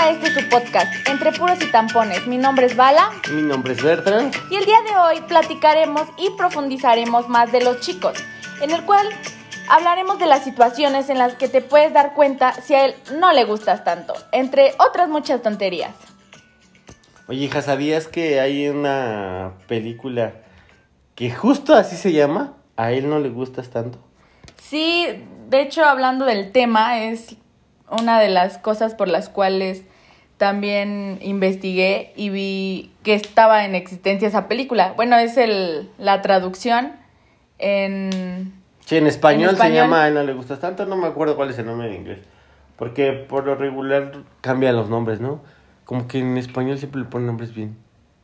a este su podcast, Entre Puros y Tampones. Mi nombre es Bala. Mi nombre es Bertrand. Y el día de hoy platicaremos y profundizaremos más de los chicos, en el cual hablaremos de las situaciones en las que te puedes dar cuenta si a él no le gustas tanto, entre otras muchas tonterías. Oye, hija, ¿sabías que hay una película que justo así se llama? ¿A él no le gustas tanto? Sí, de hecho, hablando del tema, es una de las cosas por las cuales también investigué y vi que estaba en existencia esa película. Bueno, es el, la traducción en... Sí, en español, se llama A él no le gustas tanto, no me acuerdo cuál es el nombre en inglés. Porque por lo regular cambian los nombres, ¿no? Como que en español siempre le ponen nombres bien.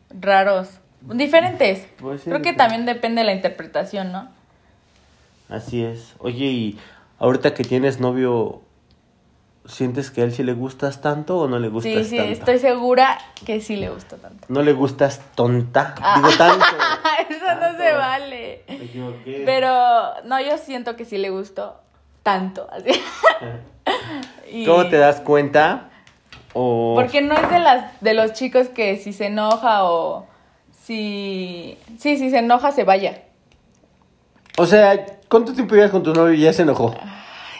Raros. Diferentes. Pues sí, Creo que también depende de la interpretación, ¿no? Así es. Oye, y ahorita que tienes novio, ¿sientes que a él sí le gustas tanto o no le gustas Sí, sí, tanto? estoy segura que sí le gusta tanto. No le gustas tonta. Ah. Digo tanto. Eso no se vale. Me equivoqué. Pero no, yo siento que sí le gustó tanto. así. Y- ¿Cómo te das cuenta? O Porque no es de las de los chicos que si se enoja o si sí, si se enoja se vaya. O sea, ¿cuánto tiempo llevas con tu novio y ya se enojó?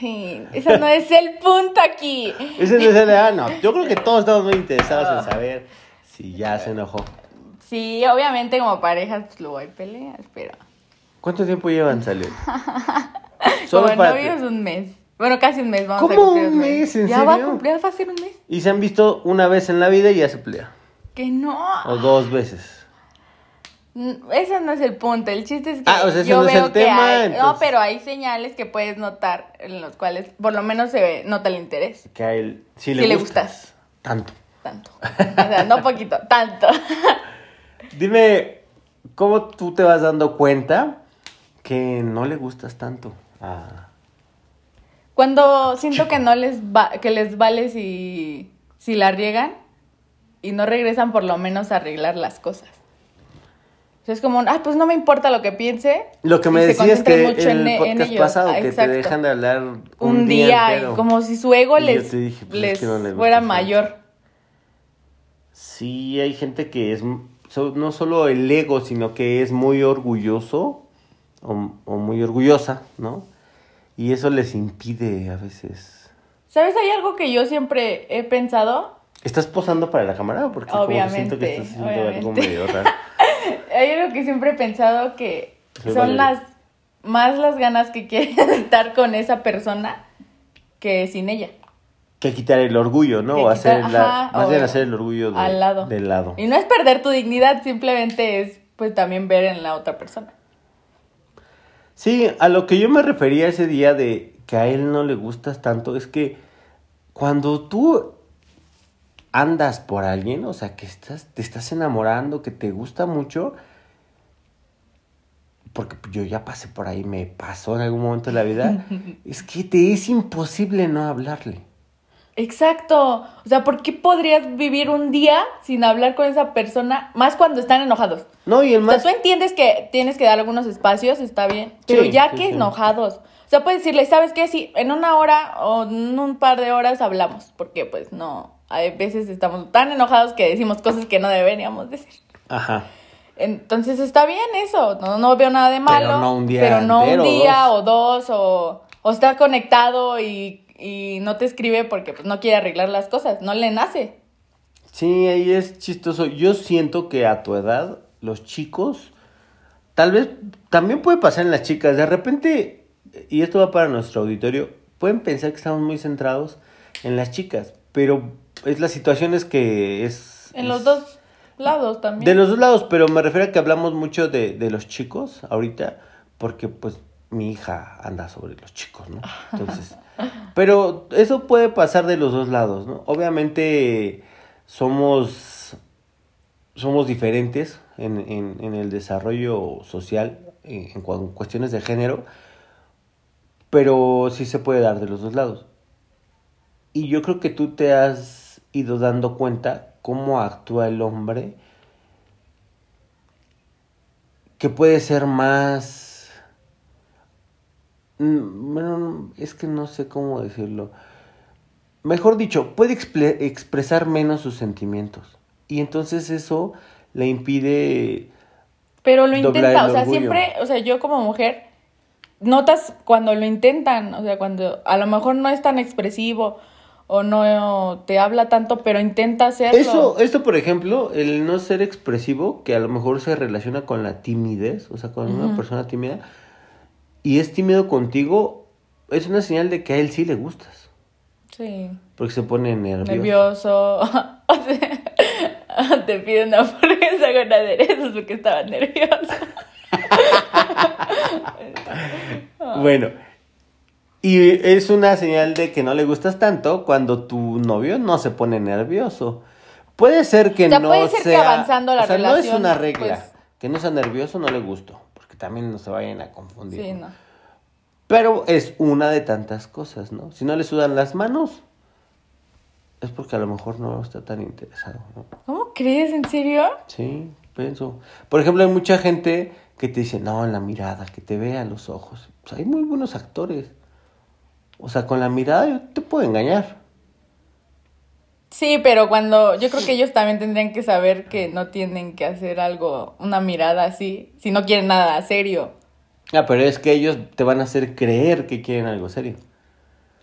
Ay, ese no es el punto aquí. Ese no es el ah, no. Yo creo que todos estamos muy interesados en saber si ya se enojó. Sí, obviamente como parejas pues luego hay peleas, pero ¿Cuánto tiempo llevan saliendo? como para- novios un mes. Bueno, casi un mes, vamos a ¿Cómo cumplir un mes? ¿En ya va a cumplir, va a ser un mes. Y se han visto una vez en la vida y ya se pelea. Que no. O dos veces. Ese no es el punto, el chiste es que Ah, o sea, ese yo no es veo el que tema, hay, no, pero hay señales que puedes notar en los cuales por lo menos se ve, nota el interés, Que a él sí Sí le, le gustas. Tanto. tanto. O sea, no poquito, tanto. Dime, ¿cómo tú te vas dando cuenta que no le gustas tanto? Cuando siento que no les va, que les vale si, si la riegan y no regresan por lo menos a arreglar las cosas. O sea, es como, ah, pues no me importa lo que piense. Lo que me decías que mucho en el podcast ello. pasado, Ah, que te dejan de hablar un, un día, entero. como si su ego Y les, dije, pues, es les que no fuera mayor. Sí, hay gente que es no solo el ego, sino que es muy orgulloso o, o muy orgullosa, ¿no? Y eso les impide a veces. ¿Sabes? Hay algo que yo siempre he pensado. ¿Estás posando para la cámara? Porque como que siento que Obviamente, estás haciendo algo obviamente. medio raro. Hay algo que siempre he pensado que Soy son Valeria. las más las ganas que quieres estar con esa persona que sin ella. Que quitar el orgullo, ¿no? Hacer quitar- la, ajá, más bien hacer el orgullo de- al lado. del lado. Y no es perder tu dignidad, simplemente es pues también ver en la otra persona. Sí, a lo que yo me refería ese día de que a él no le gustas tanto es que cuando tú andas por alguien, o sea, que estás, te estás enamorando, que te gusta mucho, porque yo ya pasé por ahí, me pasó en algún momento de la vida, es que te es imposible no hablarle. Exacto. O sea, ¿por qué podrías vivir un día sin hablar con esa persona? Más cuando están enojados. No, y el O sea, más... tú entiendes que tienes que dar algunos espacios, está bien. Pero Sí, ya sí, que sí. enojados. O sea, puedes decirle, ¿sabes qué? Si en una hora o en un par de horas hablamos. Porque pues no, hay veces estamos tan enojados que decimos cosas que no deberíamos decir. Ajá. Entonces está bien eso, no, no veo nada de malo. no un día Pero no un día dos. o dos, o, o está conectado y, y no te escribe porque pues, no quiere arreglar las cosas, no le nace. Sí, ahí es chistoso. Yo siento que a tu edad, los chicos, tal vez también puede pasar en las chicas. De repente, y esto va para nuestro auditorio, pueden pensar que estamos muy centrados en las chicas, pero es la situación es que es... En es- los dos lados también. De los dos lados, pero me refiero a que hablamos mucho de, de los chicos ahorita, porque pues mi hija anda sobre los chicos, ¿no? Entonces, pero eso puede pasar de los dos lados, ¿no? Obviamente somos, somos diferentes en, en, en el desarrollo social, en, en cu- cuestiones de género, pero sí se puede dar de los dos lados. Y yo creo que tú te has ido dando cuenta cómo actúa el hombre que puede ser más... Mm, Bueno, es que no sé cómo decirlo. mejor dicho, puede expresar menos sus sentimientos. Y entonces eso le impide... Pero lo intenta, o sea, siempre, o sea, yo como mujer, notas cuando lo intentan, o sea, cuando a lo mejor no es tan expresivo o no te habla tanto, pero intenta hacerlo. Eso, esto, por ejemplo, el no ser expresivo, que a lo mejor se relaciona con la timidez, o sea, con una Ujú. persona tímida, y es tímido contigo, es una señal de que a él sí le gustas. Sí. Porque se pone nervioso. Nervioso. O sea, te pide una hamburguesa con aderezos porque estaba nervioso. Bueno, y es una señal de que no le gustas tanto cuando tu novio no se pone nervioso. Puede ser que O sea, no puede ser que sea- avanzando la o sea, no es relación, una regla. pues- Que no sea nervioso no le gusto, porque también no se vayan a confundir. Sí, ¿no? Pero es una de tantas cosas, ¿no? Si no le sudan las manos, es porque a lo mejor no está tan interesado, ¿no? ¿Cómo crees? ¿En serio? Sí, pienso. Por ejemplo, hay mucha gente que te dice, no, en la mirada, que te vea los ojos. Pues hay muy buenos actores. O sea, con la mirada yo te puedo engañar. Sí, pero cuando yo creo que ellos también tendrían que saber que no tienen que hacer algo, una mirada así, si no quieren nada serio. Ah, pero es que ellos te van a hacer creer que quieren algo serio.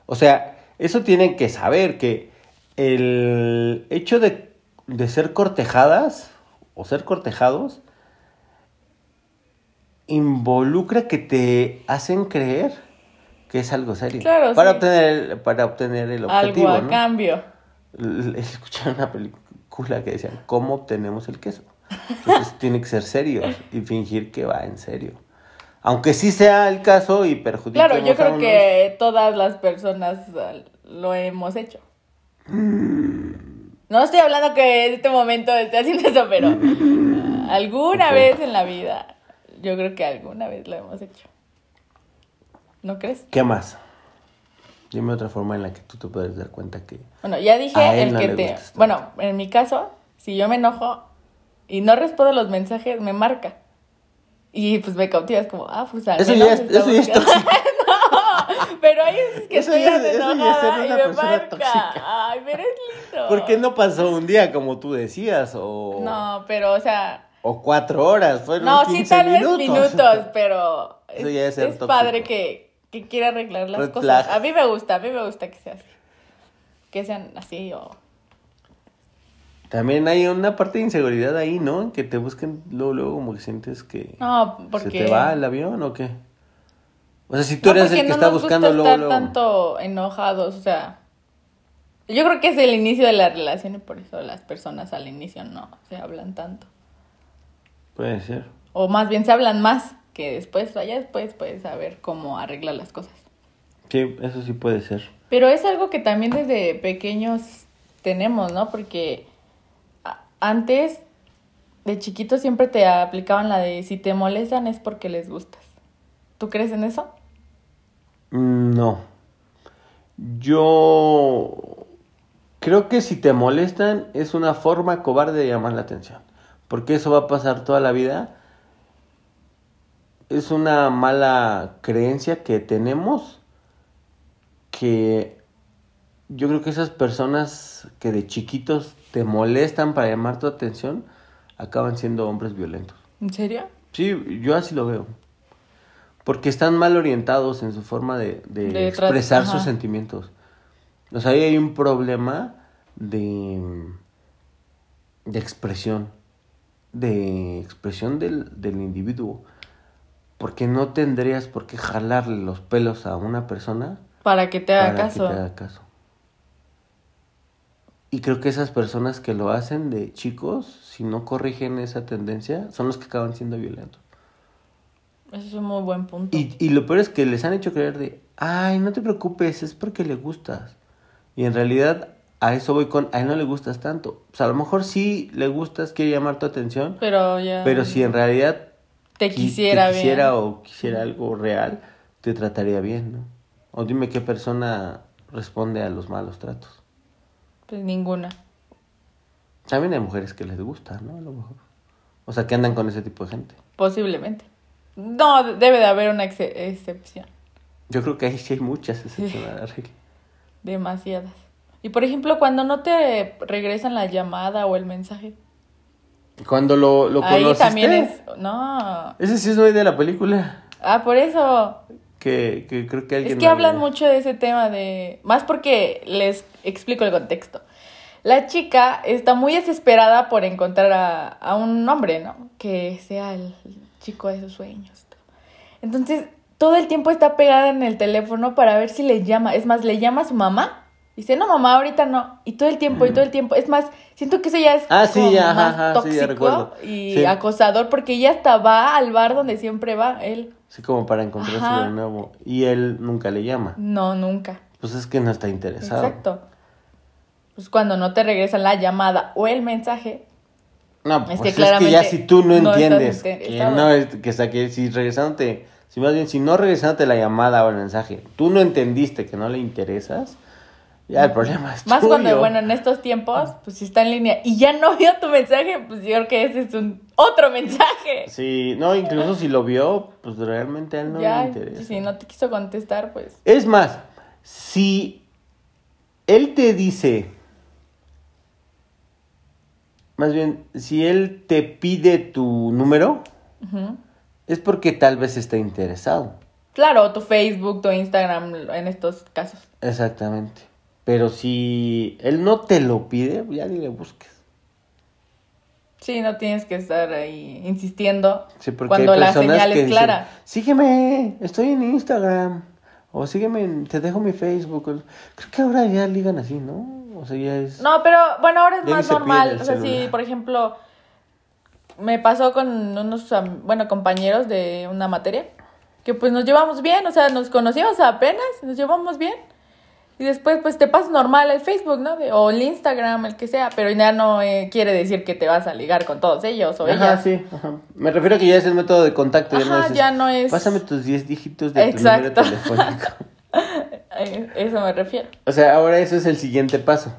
O sea, eso tienen que saber que el hecho de, de ser cortejadas o ser cortejados involucra que te hacen creer que es algo serio. Claro, para sí. obtener el, para obtener el objetivo, algo a ¿no? cambio. Escucharon una película que decía, ¿cómo obtenemos el queso? Entonces tiene que ser serio y fingir que va en serio. Aunque sí sea el caso y perjudique Claro, yo creo que todas las personas ah, lo hemos hecho. No estoy hablando que en este momento esté haciendo eso, pero alguna vez en la vida, yo creo que alguna vez lo hemos hecho. ¿No crees? ¿Qué más? Dime otra forma en la que tú te puedes dar cuenta que... Bueno, ya dije el no que te... tanto. Bueno, en mi caso, si yo me enojo y no respondo los mensajes, me marca. Y pues me cautivas como, ah, pues al Eso ya es- eso ya es buscando. no, pero hay veces que Eso estoy ya es- eso ya es ser enojada y una me persona marca. tóxica. Ay, pero es lindo. ¿Por qué no pasó un día como tú decías? O, No, pero o sea, o cuatro horas, fueron no, 15 sí tal vez minutos, pero Eso es, ya es ser es tóxico. padre que, que quiera arreglar las Red cosas. flag. A mí me gusta, a mí me gusta que sea así. Que sean así o... También hay una parte de inseguridad ahí, ¿no? Que te busquen luego, luego como que sientes que No, se porque... te va el avión o qué. O sea, si tú No, eres el que no está nos buscando gusta luego, estar luego. tanto enojados, o sea, yo creo que es el inicio de la relación y por eso las personas al inicio no se hablan tanto. Puede ser. O más bien se hablan más que después, allá después puedes saber cómo arreglar las cosas. Sí, eso sí puede ser. Pero es algo que también desde pequeños tenemos, ¿no? Porque antes de chiquitos siempre te aplicaban la de si te molestan es porque les gustas. ¿Tú crees en eso? Mm, No. Yo creo que si te molestan es una forma cobarde de llamar la atención. Porque eso va a pasar toda la vida. Es una mala creencia que tenemos que yo creo que esas personas que de chiquitos te molestan para llamar tu atención acaban siendo hombres violentos. ¿En serio? Sí, yo así lo veo. Porque están mal orientados en su forma de, de expresar sus sentimientos. O sea, ahí hay un problema de, de expresión. De expresión del, del individuo. Porque no tendrías por qué jalarle los pelos a una persona Para que te haga para caso. que te haga caso. Y creo que esas personas que lo hacen de chicos, si no corrigen esa tendencia, son los que acaban siendo violentos. Eso es un muy buen punto. Y, y lo peor es que les han hecho creer de, ay, no te preocupes, es porque le gustas. Y en realidad a eso voy con, a él no le gustas tanto. O sea, a lo mejor sí le gustas, quiere llamar tu atención, Pero ya. pero si en realidad te qui- quisiera, te quisiera bien. o quisiera algo real, te trataría bien, ¿no? O dime qué persona responde a los malos tratos. Pues ninguna. También hay mujeres que les gusta, ¿no? A lo mejor. O sea, que andan con ese tipo de gente. Posiblemente. No, debe de haber una ex- excepción. Yo creo que ahí sí hay muchas excepciones a la regla. Demasiadas. Y por ejemplo, cuando no te regresan la llamada o el mensaje. Cuando lo, lo Ahí conociste. también es. No. Ese sí es hoy de la película. Ah, por eso. Que, que creo que alguien. Es que hablan había- mucho de ese tema de... Más porque les explico el contexto. La chica está muy desesperada por encontrar a, a un hombre, ¿no? Que sea el chico de sus sueños. Entonces, todo el tiempo está pegada en el teléfono para ver si le llama. Es más, le llama a su mamá. Y dice, no, mamá, ahorita no. Y todo el tiempo, y todo el tiempo. Es más, siento que eso ya es Ah, sí, ya, más ajá, sí, tóxico ya y Sí. acosador porque ella hasta va al bar donde siempre va él. Sí, como para encontrarse Ajá. de nuevo. Y él nunca le llama. No, nunca. Pues es que no está interesado. Exacto. Pues cuando no te regresan la llamada o el mensaje, No, pues Es es que ya si tú no entiendes que no es, que, o sea, que si regresándote, si más bien si no regresándote la llamada o el mensaje, tú no entendiste que no le interesas, ya el problema es más tuyo. cuando, bueno, en estos tiempos, pues si está en línea y ya no vio tu mensaje, pues yo creo que ese es un otro mensaje. Sí, no, incluso si lo vio, pues realmente a él no ya, le interesa. si no te quiso contestar, pues Es más, si él te dice, más bien, si él te pide tu número, es porque tal vez está interesado. claro, tu Facebook, tu Instagram en estos casos. Exactamente. Pero si él no te lo pide, ya ni le busques. Sí, no tienes que estar ahí insistiendo Sí, porque cuando la señal es dicen, clara. sígueme, estoy en Instagram. O sígueme, te dejo mi Facebook. Creo que ahora ya ligan así, ¿no? O sea, ya es... No, pero bueno, ahora es más normal. O sea, si, por ejemplo, me pasó con unos, bueno, compañeros de una materia, que pues nos llevamos bien, o sea, nos conocíamos apenas, nos llevamos bien. Y después, pues te pasas normal el Facebook, ¿no? O el Instagram, el que sea, pero ya no eh, quiere decir que te vas a ligar con todos ellos o Ajá, ellas. sí. ajá. Me refiero a que ya es el método de contacto. ya no Ajá, es, ya no es- Pásame tus 10 dígitos de Exacto. tu número telefónico. Eh, Eso me refiero. o sea, ahora eso es el siguiente paso.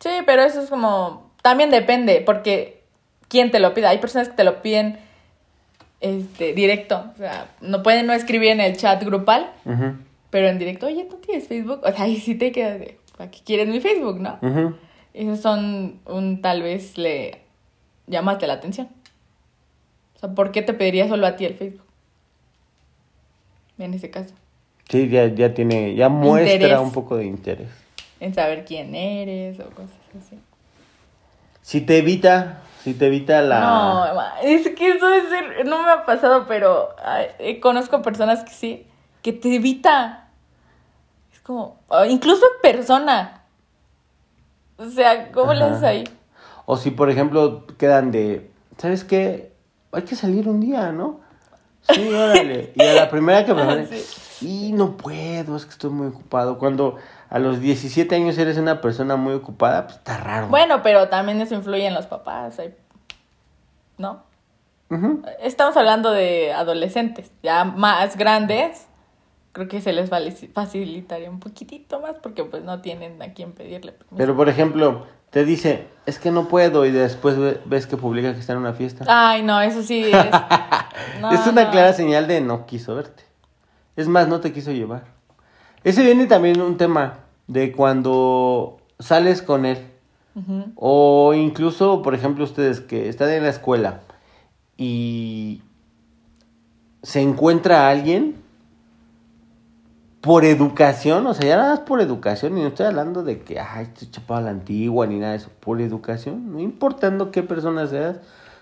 Sí, pero eso es como. También depende, porque quién te lo pide. Hay personas que te lo piden este, directo. O sea, no pueden no escribir en el chat grupal, Ujú, pero en directo, oye, ¿tú tienes Facebook? O sea, ahí sí te quedas de. ¿Para qué quieres mi Facebook, no? ujú. Esos son un tal vez le llamaste la atención. O sea, ¿por qué te pediría solo a ti el Facebook? En ese caso. Sí, ya, ya tiene, ya muestra Interés. un poco de interés. En saber quién eres o cosas así. Si te evita, si te evita la... No, es que eso ser, no me ha pasado, pero ay, eh, conozco personas que sí, que te evita. Como, ah, incluso en persona. O sea, ¿cómo le haces ahí? O si, por ejemplo, quedan de, ¿sabes qué? Hay que salir un día, ¿no? Sí, órale. Y a la primera que me y no puedo, es que estoy muy ocupado. Cuando a los 17 años eres una persona muy ocupada, pues está raro. Bueno, pero también eso influye en los papás, ¿no? Ujú. Estamos hablando de adolescentes, ya más grandes, creo que se les facilitaría un poquitito más porque pues no tienen a quién pedirle permiso. Pero, por ejemplo, te dice, es que no puedo, y después ve- ves que publica que está en una fiesta. Ay, no, eso sí es... no, es una no. clara señal de no quiso verte. Es más, no te quiso llevar. Ese viene también un tema de cuando sales con él. O incluso, por ejemplo, ustedes que están en la escuela y se encuentra a alguien por educación, o sea, ya nada más por educación, y no estoy hablando de que, ay, estoy chapado a la antigua, ni nada de eso, por educación, no importando qué persona seas,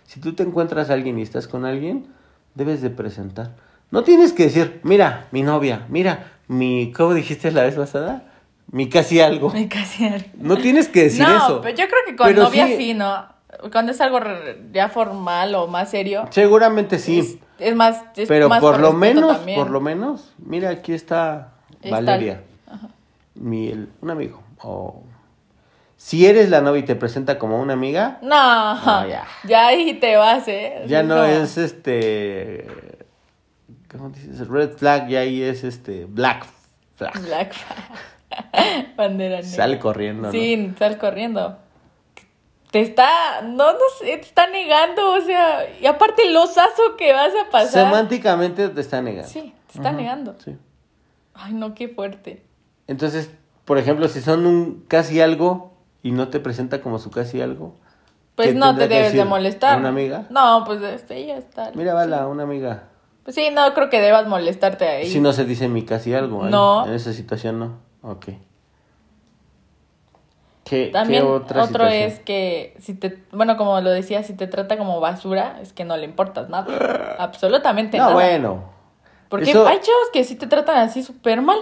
si tú te encuentras a alguien y estás con alguien, debes de presentar. No tienes que decir, mira, mi novia, mira, mi, ¿cómo dijiste la vez pasada? Mi casi algo. Me casi... No tienes que decir no, eso. pero yo creo que con Pero novia sí- sí, ¿no? Cuando es algo ya formal o más serio. Seguramente sí. Es, es más. es pero más por lo menos, también. por lo menos, mira, aquí está Valeria, mi, el- un amigo. O si eres la novia y te presenta como una amiga, No, No, ya. ya. ahí te vas, ¿eh? ya no es este, ¿cómo dices? Red flag, ya ahí es este black flag. Black Bandera negra. Sale corriendo. ¿no? Sí, sal corriendo. Te está, no, no sé, te está negando, o sea, y aparte el osazo que vas a pasar. Semánticamente te está negando. Sí, te está negando. Sí. Ay, no, qué fuerte. Entonces, por ejemplo, si son un casi algo y no te presenta como su casi algo. Pues ¿qué no te debes de molestar. ¿A una amiga? No, pues este, ella está. Mira, Bala, una amiga. Pues sí, no creo que debas molestarte ahí. Si no se dice mi casi algo. ahí, No. En esa situación no. Ok. ¿Qué, También qué otra otro situación? es que si te, bueno, como lo decía, si te trata como basura, es que no le importas nada. Absolutamente No, nada. bueno. Porque Eso- hay chavos que sí te tratan así súper mal.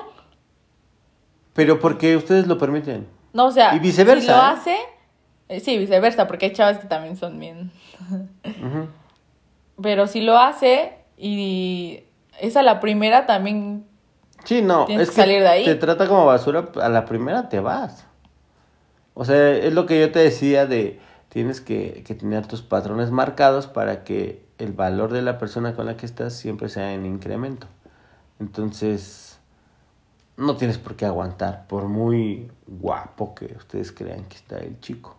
Pero porque ustedes lo permiten. No, o sea, Y viceversa, si lo ¿eh? hace, eh, sí, viceversa, porque hay chavas que también son bien. Pero si lo hace y es a la primera también Sí, no. Tienes es que salir de ahí. Te trata como basura, a la primera te vas. O sea, es lo que yo te decía de tienes que, que tener tus patrones marcados para que el valor de la persona con la que estás siempre sea en incremento. Entonces, no tienes por qué aguantar, por muy guapo que ustedes crean que está el chico.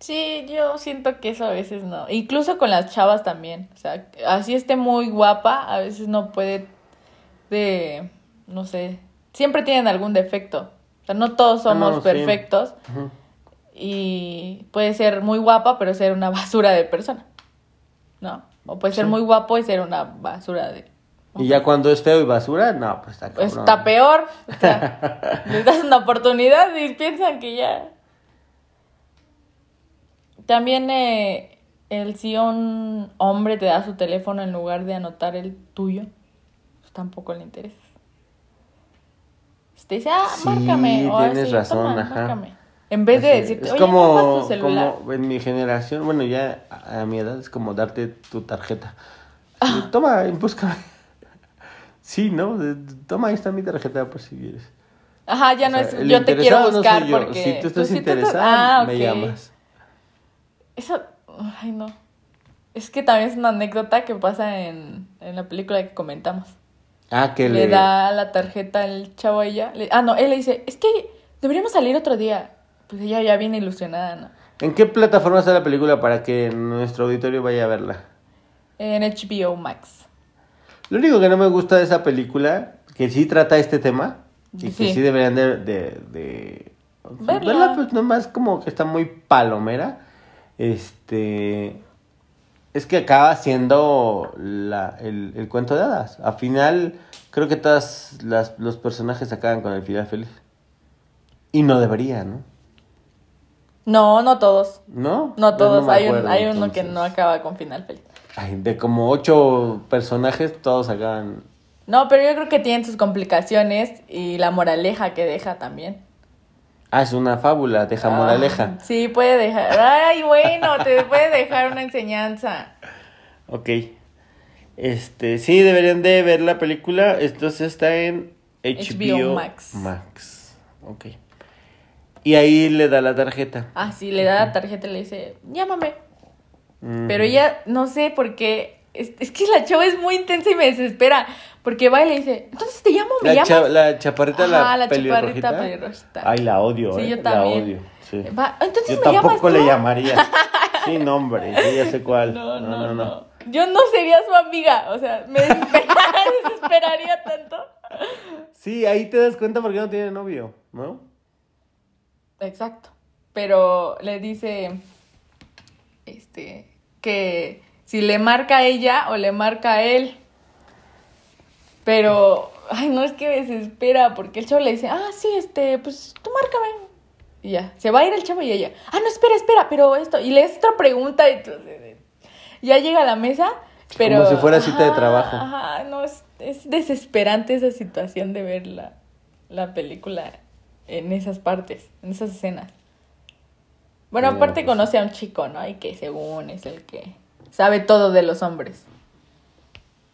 Sí, yo siento que eso a veces no. Incluso con las chavas también. O sea, así esté muy guapa, a veces no puede de, no sé, siempre tienen algún defecto. O sea, no todos somos no, sí. perfectos Ujú. Y puede ser muy guapa, pero ser una basura de persona. ¿No? O puede ser Sí. muy guapo y ser una basura de... Y ya cuando es feo y basura, no, pues está Pues cabrón. está peor. O sea, les das una oportunidad y piensan que ya. También eh, el si un hombre te da su teléfono en lugar de anotar el tuyo, pues tampoco le interesa. Te dice, ah, Sí, márcame. o tienes así, razón, "Toma, ajá. márcame". En vez de decirte, es oye, como, ¿me das tu celular? como en mi generación, bueno, ya a, a mi edad es como darte tu tarjeta. Y, Toma, búscame. Sí, ¿no? Toma, ahí está mi tarjeta por si quieres. Ajá, ya O no sea, es, yo te quiero no buscar yo. porque... Si tú estás interesada, Ah, me llamas. Eso, ay no. Es que también es una anécdota que pasa en, en la película que comentamos. Ah, que le, le... da la tarjeta al chavo a ella. Le- ah, no, él le dice, es que deberíamos salir otro día. Pues ella ya viene ilusionada, ¿no? ¿En qué plataforma está la película para que nuestro auditorio vaya a verla? En HBO Max. Lo único que no me gusta de esa película, que sí trata este tema, y que Sí. deberían de, de, de- Verla. verla, pues nomás como que está muy palomera, este, es que acaba siendo la, el, el cuento de hadas. Al final, creo que todos las, los personajes acaban con el final feliz. Y no debería, ¿no? No, no todos. ¿No? No todos. hay un- hay uno que no acaba con final feliz. Ay, de como ocho personajes, todos acaban... No, pero yo creo que tienen sus complicaciones y la moraleja que deja también. Ah, es una fábula, deja moraleja. Ah, sí, puede dejar. Ay, bueno, te puede dejar una enseñanza. Ok. Este, sí, deberían de ver la película. Entonces está en HBO, HBO Max. Max. Ok. Y ahí le da la tarjeta. Ah, sí, le da la tarjeta y le dice, llámame. Mm. Pero ella, no sé por qué. Es, es que la chava es muy intensa y me desespera. Porque va y le dice, entonces te llamo, me La, llamas. cha- la chaparrita, Ajá, la, la pelirrojita. chaparrita pelirrojita. Ay, la odio, Sí, eh, yo también. La odio, sí. Va, entonces Yo me llamas tampoco tú. le llamaría. Sí, no, hombre, yo ya sé cuál. No, no, no, Yo no sería su amiga. O sea, me desespera- desesperaría tanto. Sí, ahí te das cuenta porque no tiene novio, ¿no? Exacto. Pero le dice este que si le marca a ella o le marca a él. Pero, ay, no es que desespera porque el chavo le dice, ah, sí, este, pues tú márcame. Y ya, se va a ir el chavo y ella, ah, no, espera, espera, pero esto. Y le hace otra pregunta y entonces, ya llega a la mesa, pero. Como si fuera cita de trabajo. Ajá, no, es, es desesperante esa situación de ver la, la película en esas partes, en esas escenas. Bueno, aparte pues. conoce a un chico, ¿no? Y que según es el que sabe todo de los hombres.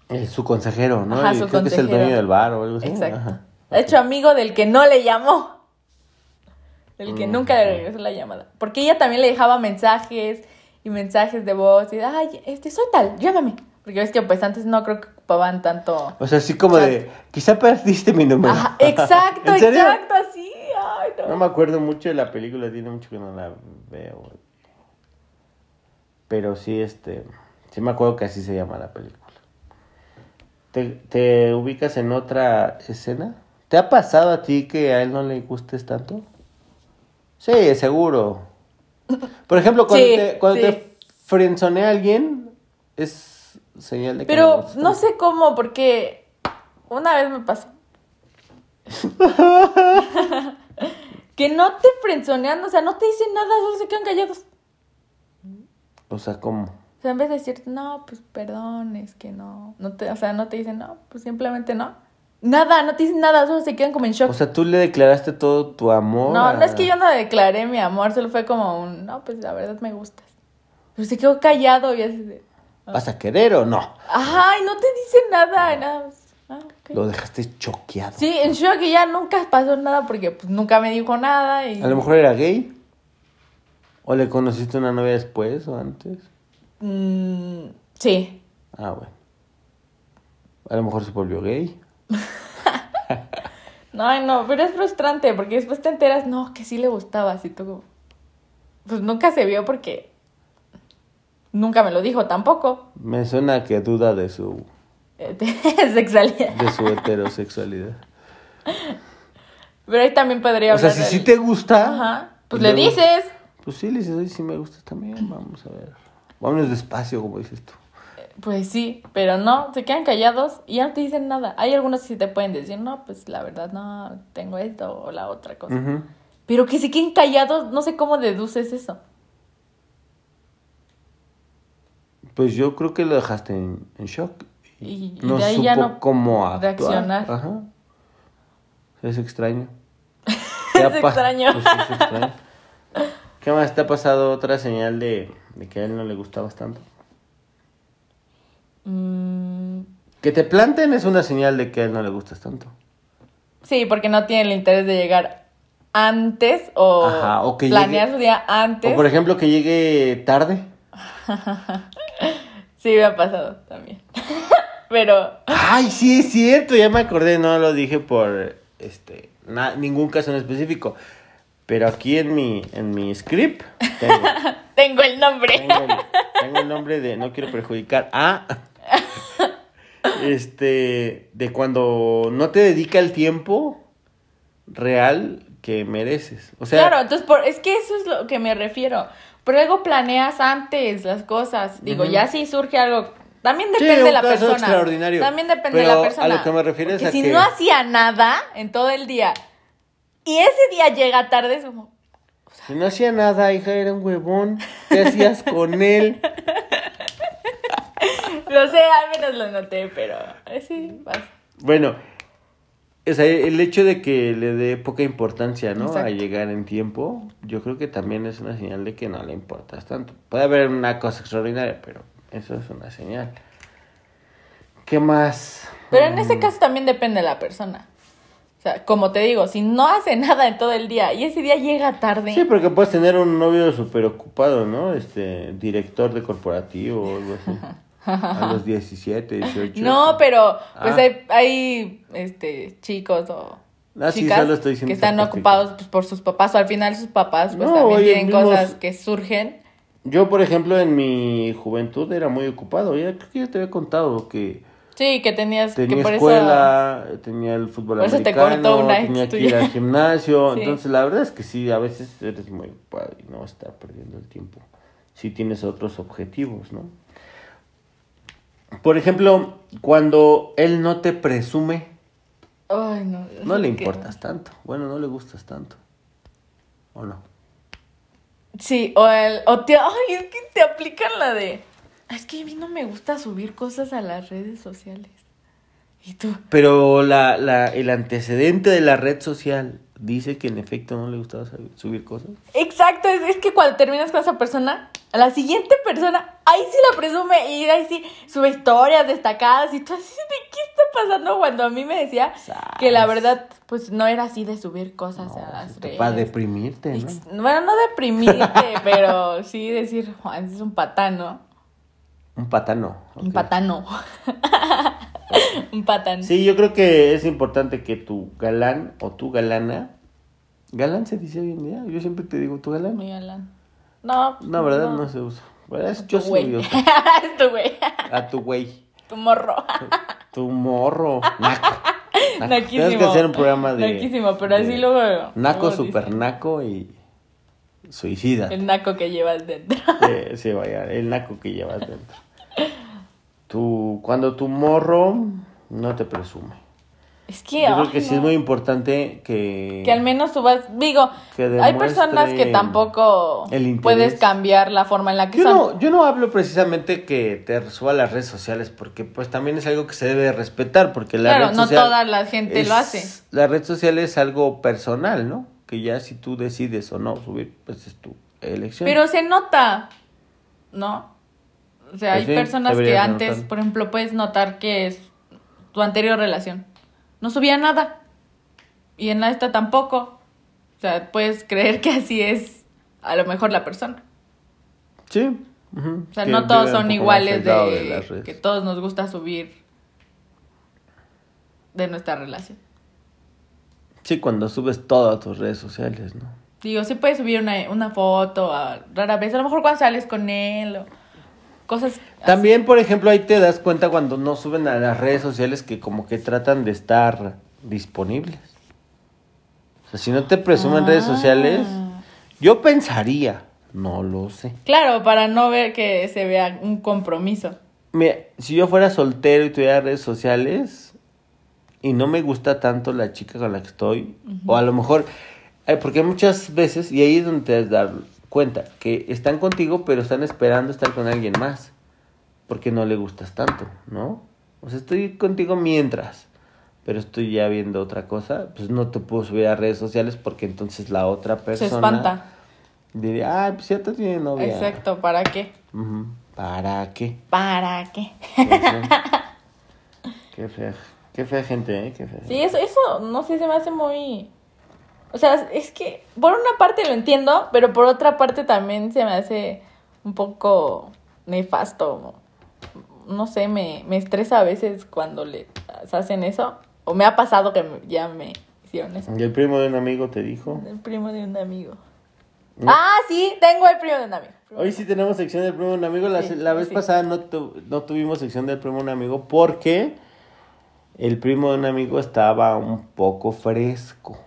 Es su consejero, ¿no? Ajá, Y su creo que es el dueño del bar o algo así. Exacto. Ajá. De hecho, amigo del que no le llamó. Del que Mm, nunca le regresó la llamada. Porque ella también le dejaba mensajes y mensajes de voz. Y, ay, este, soy tal, llámame. Porque ves que pues antes no creo que ocupaban tanto. O sea, así como Chat. de, quizá perdiste mi número. Ajá, exacto, exacto, así. No. No me acuerdo mucho de la película, tiene mucho que no la veo. güey. Pero sí, este, sí me acuerdo que así se llama la película. ¿Te, te ubicas en otra escena ¿Te ha pasado a ti que a él no le gustes tanto? Sí, seguro. Por ejemplo, cuando Sí, te, cuando sí. te frenzonea a alguien, es señal de que Pero no tanto. sé cómo, porque una vez me pasó. que no te frenzonean, o sea, no te dicen nada, solo se quedan callados. O sea, ¿cómo? O sea, en vez de decir, no, pues perdón, es que no, no te, o sea, no te dicen, no, pues simplemente no. Nada, no te dicen nada, solo se quedan como en shock. O sea, tú le declaraste todo tu amor. no, a- no es que yo no declaré mi amor, solo fue como un, no, pues la verdad me gustas. Pero se quedó callado y así de, ¿Vas a querer o no? ay, no te dicen nada, nada. más. Ah, ok. Lo dejaste choqueado. Sí, en shock y ya nunca pasó nada porque pues nunca me dijo nada y... A lo mejor era gay. ¿O le conociste una novia después o antes? Mm, sí. Ah, bueno. A lo mejor se volvió gay. No, no, pero es frustrante porque después te enteras, no, que sí le gustaba, así tú. Pues nunca se vio porque nunca me lo dijo tampoco. Me suena que duda de su, de sexualidad. de su heterosexualidad. Pero ahí también podría O sea, hablar si sí del- te gusta. Ajá. Pues le luego- dices. Pues sí, le dices, oye, sí me gustas también. Vamos a ver. Vámonos despacio, como dices tú. Pues sí, pero no, se quedan callados y ya no te dicen nada. Hay algunos que sí te pueden decir, no, pues la verdad no, tengo esto o la otra cosa. Pero que se queden callados, no sé cómo deduces eso. Pues yo creo que lo dejaste en, en shock. Y- y no de ahí supo ya no cómo actuar. reaccionar. Ajá. Es extraño. Es extraño. Pues es extraño. ¿Qué más te ha pasado otra señal de, de que a él no le gustabas tanto? Mm, Que te planten es una señal de que a él no le gustas tanto. sí, porque no tienen el interés de llegar antes o, Ajá, o que planear llegue- su día antes. O por ejemplo que llegue tarde. Sí, me ha pasado también. Pero, Ay, sí es cierto, ya me acordé, no lo dije por este na- ningún caso en específico. Pero aquí en mi en mi script tengo, tengo el nombre. tengo el, tengo el nombre de no quiero perjudicar a este de cuando no te dedica el tiempo real que mereces. O sea, claro, entonces por, es que eso es lo que me refiero. Por algo planeas antes las cosas. Digo, ya si surge algo. También Sí, depende de la caso persona. extraordinario. También depende de la a persona. lo que me refiero es Porque a si que- no hacía nada en todo el día y ese día llega tarde, es como. si no hacía nada, hija, era un huevón. ¿Qué hacías con él? No sé, al menos lo noté, pero eh, sí, vas. Bueno, o sea, el hecho de que le dé poca importancia, ¿no? A llegar en tiempo, yo creo que también es una señal de que no le importas tanto. Puede haber una cosa extraordinaria, pero eso es una señal. ¿Qué más? Pero en ese caso también depende de la persona. O sea, como te digo, si no hace nada en todo el día y ese día llega tarde. Sí, porque puedes tener un novio súper ocupado, ¿no? Este, director de corporativo o algo así. A los 17, 18. No, pero pues Ah. hay, hay este chicos o Ah, sí, chicas estoy que están sarcástico. ocupados pues, por sus papás o al final sus papás pues No, también tienen cosas que surgen. Yo, por ejemplo, en mi juventud era muy ocupado. Ya creo que ya te había contado que Sí, que tenías tenía que por escuela, tenía el fútbol Por eso te americano, cortó una tenía que ir al gimnasio. Sí. Entonces, la verdad es que sí, a veces eres muy ocupado y no vas a estar perdiendo el tiempo. Si tienes otros objetivos, ¿no? Por ejemplo, cuando él no te presume. Ay, no. no le que- importas tanto. Bueno, no le gustas tanto. ¿O no? Sí, o el o te ay, es que te aplican la de es que a mí no me gusta subir cosas a las redes sociales. Y tú, Pero la, la, el antecedente de la red social dice que en efecto no le gustaba sub- subir cosas. Exacto, es, es que cuando terminas con esa persona, a la siguiente persona, ahí sí la presume y ahí sí sube historias destacadas y tú así de qué pasando cuando a mí me decía que la verdad pues no era así de subir cosas a las redes. Para deprimirte, Bueno, no deprimirte, pero sí decir, Juan, es un patano. Un patano. Un patano. un patán. Sí, yo creo que es importante que tu galán o tu galana. ¿Galán se dice hoy en día? Yo siempre te digo tu galán. Muy galán. No. No, ¿verdad? No, se usa. ¿Verdad? Es- Yo uso. es tu güey. A tu güey. Tu morro. Tu morro. Naco. Naco. Naquísimo. Que hacer un programa de. Naquísimo, pero así luego- Naco, luego super dicen. naco y. Suicida. El naco que llevas dentro. Sí, vaya, el naco que llevas dentro. Tu, cuando tu morro no te presume. Es que, Yo creo que sí no. es muy importante que... Que al menos subas, digo, Que hay personas que tampoco el puedes cambiar la forma en la que Yo son. no, yo no hablo precisamente que te suba a las redes sociales porque pues también es algo que se debe respetar porque la Claro, red no social toda la gente es- lo hace. La red social es algo personal, ¿no? Que ya si tú decides o no subir, pues es tu elección. Pero se nota, ¿no? O sea, Pues hay sí, personas que antes, notar. por ejemplo, puedes notar que es tu anterior relación. No subía nada. Y en la esta tampoco. O sea, puedes creer que así es a lo mejor la persona. Sí. O sea, que no todos son iguales de, que todos nos gusta subir de nuestra relación. Sí, cuando subes todo a tus redes sociales, ¿no? Digo, sí puedes subir una, una foto a, rara vez, a lo mejor cuando sales con él o cosas así. También, por ejemplo, ahí te das cuenta cuando no suben a las redes sociales que como que tratan de estar disponibles. O sea, si no te presumen redes Ah. sociales, yo pensaría, no lo sé. Claro, para no ver que se vea un compromiso. Mira, si yo fuera soltero y tuviera redes sociales y no me gusta tanto la chica con la que estoy, o a lo mejor, eh, porque muchas veces, y ahí es donde te das dar cuenta, que están contigo pero están esperando estar con alguien más, porque no le gustas tanto, ¿no? O sea, estoy contigo mientras, pero estoy ya viendo otra cosa, pues no te puedo subir a redes sociales porque entonces la otra persona Se espanta. diría, ay, pues ya te tiene novia. Exacto, ¿para qué? ¿Para qué? ¿Para qué? Qué fea, qué fea gente, ¿eh? Qué fea. Sí, eso, eso, no sé, se me hace muy... O sea, es que por una parte lo entiendo, pero por otra parte también se me hace un poco nefasto. No sé, me, me estresa a veces cuando les hacen eso. O me ha pasado que ya me hicieron eso. Y el primo de un amigo te dijo. El primo de un amigo. No. Ah, sí, tengo el primo de un amigo. Hoy sí tenemos sección del primo de un amigo. La, Sí, la vez sí. pasada no, tu- no tuvimos sección del primo de un amigo porque el primo de un amigo estaba un poco fresco.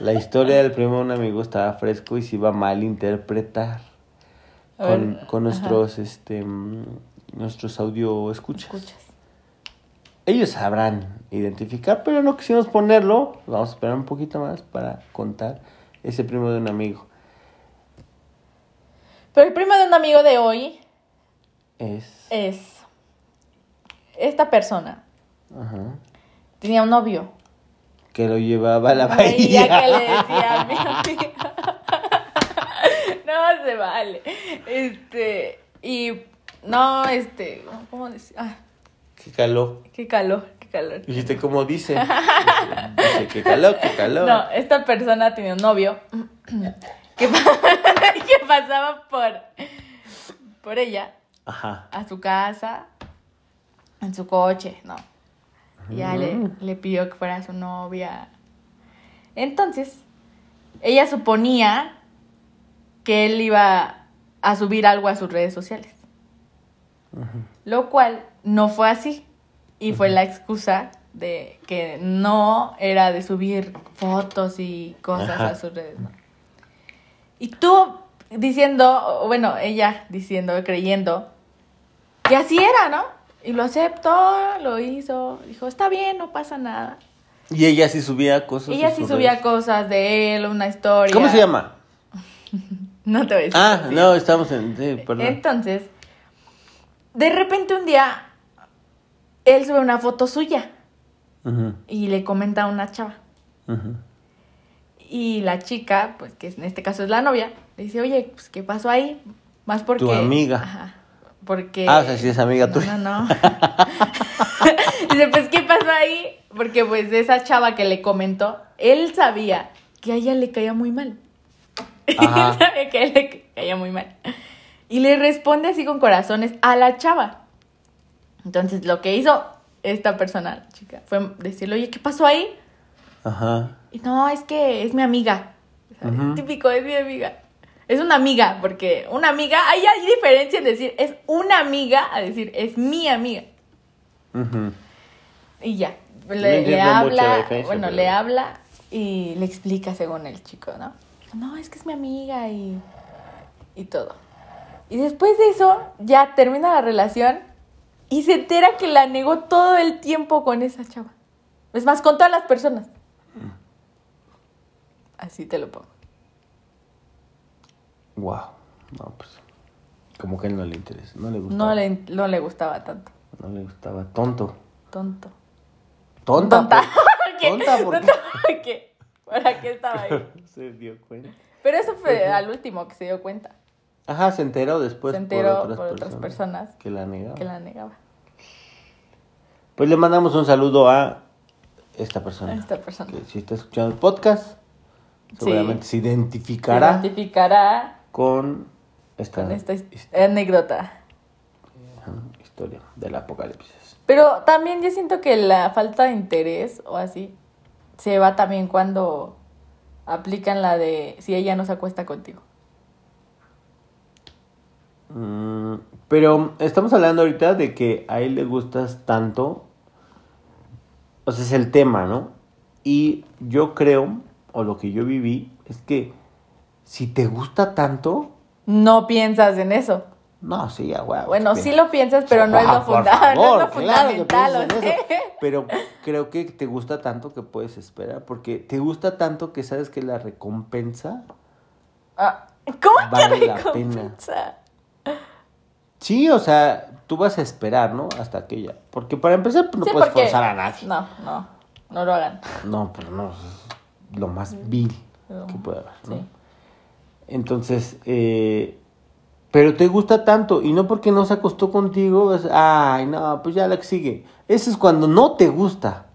La historia del primo de un amigo estaba fresco y se iba a malinterpretar con, ver, con ajá. nuestros, este, mm, nuestros audio escuchas. Escuchas. Ellos sabrán identificar, pero no quisimos ponerlo. Vamos a esperar un poquito más para contar ese primo de un amigo. Pero el primo de un amigo de hoy Es. es... Esta persona Ajá. tenía un novio. Que lo llevaba a la bahía. que le decía a mi amiga. no se vale. Este, y no, este, ¿cómo decir? Ah, Qué calor. qué calor, qué calor. Dijiste como dice. Dice que calor, que calor. No, esta persona tenía un novio que, que pasaba por, por ella Ajá. a su casa en su coche, no. Ya le, le pidió que fuera su novia. Entonces, ella suponía que él iba a subir algo a sus redes sociales. Lo cual no fue así. Y fue la excusa de que no era de subir fotos y cosas Ajá. a sus redes, ¿no? Y tú diciendo, bueno, ella diciendo, creyendo, que así era, ¿no? Y lo aceptó, lo hizo, dijo, está bien, no pasa nada. Y ella sí subía cosas. Ella sí subía redes. cosas de él, una historia. ¿Cómo se llama? No te voy a decir. Ah, no, estamos en. Sí, perdón. Entonces, de repente un día, él sube una foto suya Ujú, y le comenta a una chava. Y la chica, pues que en este caso es la novia, le dice, oye, pues ¿qué pasó ahí? Más porque... Tu amiga. Ajá. Porque... Ah, o sea, sí es amiga tuya. No, no. dice, pues ¿qué pasó ahí? Porque pues esa chava que le comentó, él sabía que a ella le caía muy mal. Ajá. él sabía que a él le caía muy mal. Y le responde así con corazones a la chava. Entonces lo que hizo esta persona, chica, fue decirle, oye, ¿qué pasó ahí? Ajá. Y no, es que es mi amiga. Típico, es mi amiga. Es una amiga, porque una amiga, hay, hay diferencia en decir es una amiga a decir es mi amiga. Y ya, le, habla, bueno, pero- le habla y le explica según el chico, ¿no? No, es que es mi amiga y, y todo. Y después de eso, ya termina la relación y se entera que la negó todo el tiempo con esa chava. Es más, con todas las personas. Así te lo pongo. Wow. No, pues. Como que a él no le interesa. No le gustaba. No le, no le gustaba tanto. No le gustaba. Tonto. Tonto. Tonta. Tonta. por- ¿Qué? Tonta porque. Tonta, ¿por qué? ¿Para qué estaba ahí? se dio cuenta. Pero eso fue al último que se dio cuenta. Ajá, se enteró después Se enteró por otras, por otras personas, que la negaban. que la negaba. Pues le mandamos un saludo a esta persona. A esta persona. Que si está escuchando el podcast, seguramente se Se identificará identificará con esta, con anécdota. ajá, historia del apocalipsis. Pero también yo siento que la falta de interés o así se va también cuando aplican la de si ella no se acuesta contigo. Mm, pero estamos hablando ahorita de que a él le gustas tanto. O sea, es el tema, ¿no? Y yo creo, o lo que yo viví, es que si te gusta tanto, No piensas en eso. no, sí, ya, güey. Bueno, sí lo piensas, pero no es lo, por funda- no favor, es lo claro que fundamental. eso. Pero creo que te gusta tanto que puedes esperar, porque te gusta tanto que sabes que la recompensa Ah, ¿Cómo Vale que la recompensa? Sí, o sea, tú vas a esperar, ¿no? Hasta que ella. Porque para empezar, pues, no Sí, puedes porque- forzar a nadie. No, no, no lo hagan. No, pero no, es lo más vil que puede haber, ¿no? Sí. Entonces, eh, pero te gusta tanto y no porque no se acostó contigo, es, ay, no, pues ya la que sigue. Eso es cuando no te gusta.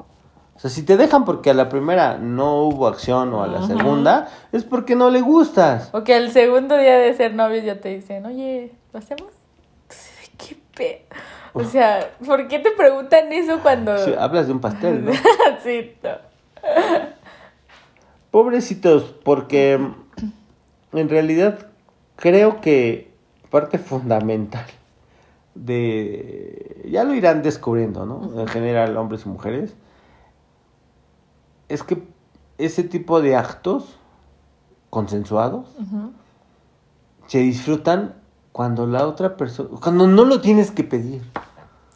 O sea, si te dejan porque a la primera no hubo acción o a la segunda, es porque no le gustas. O que el segundo día de ser novios ya te dicen, oye, ¿lo hacemos? Entonces, ¿Qué pe... O sea, ¿por qué te preguntan eso cuando... Sí, hablas de un pastel, ¿no? sí, no. Pobrecitos, porque en realidad creo que parte fundamental de, ya lo irán descubriendo, ¿no? En general, hombres y mujeres, es que ese tipo de actos consensuados se disfrutan cuando la otra persona, cuando no lo tienes que pedir.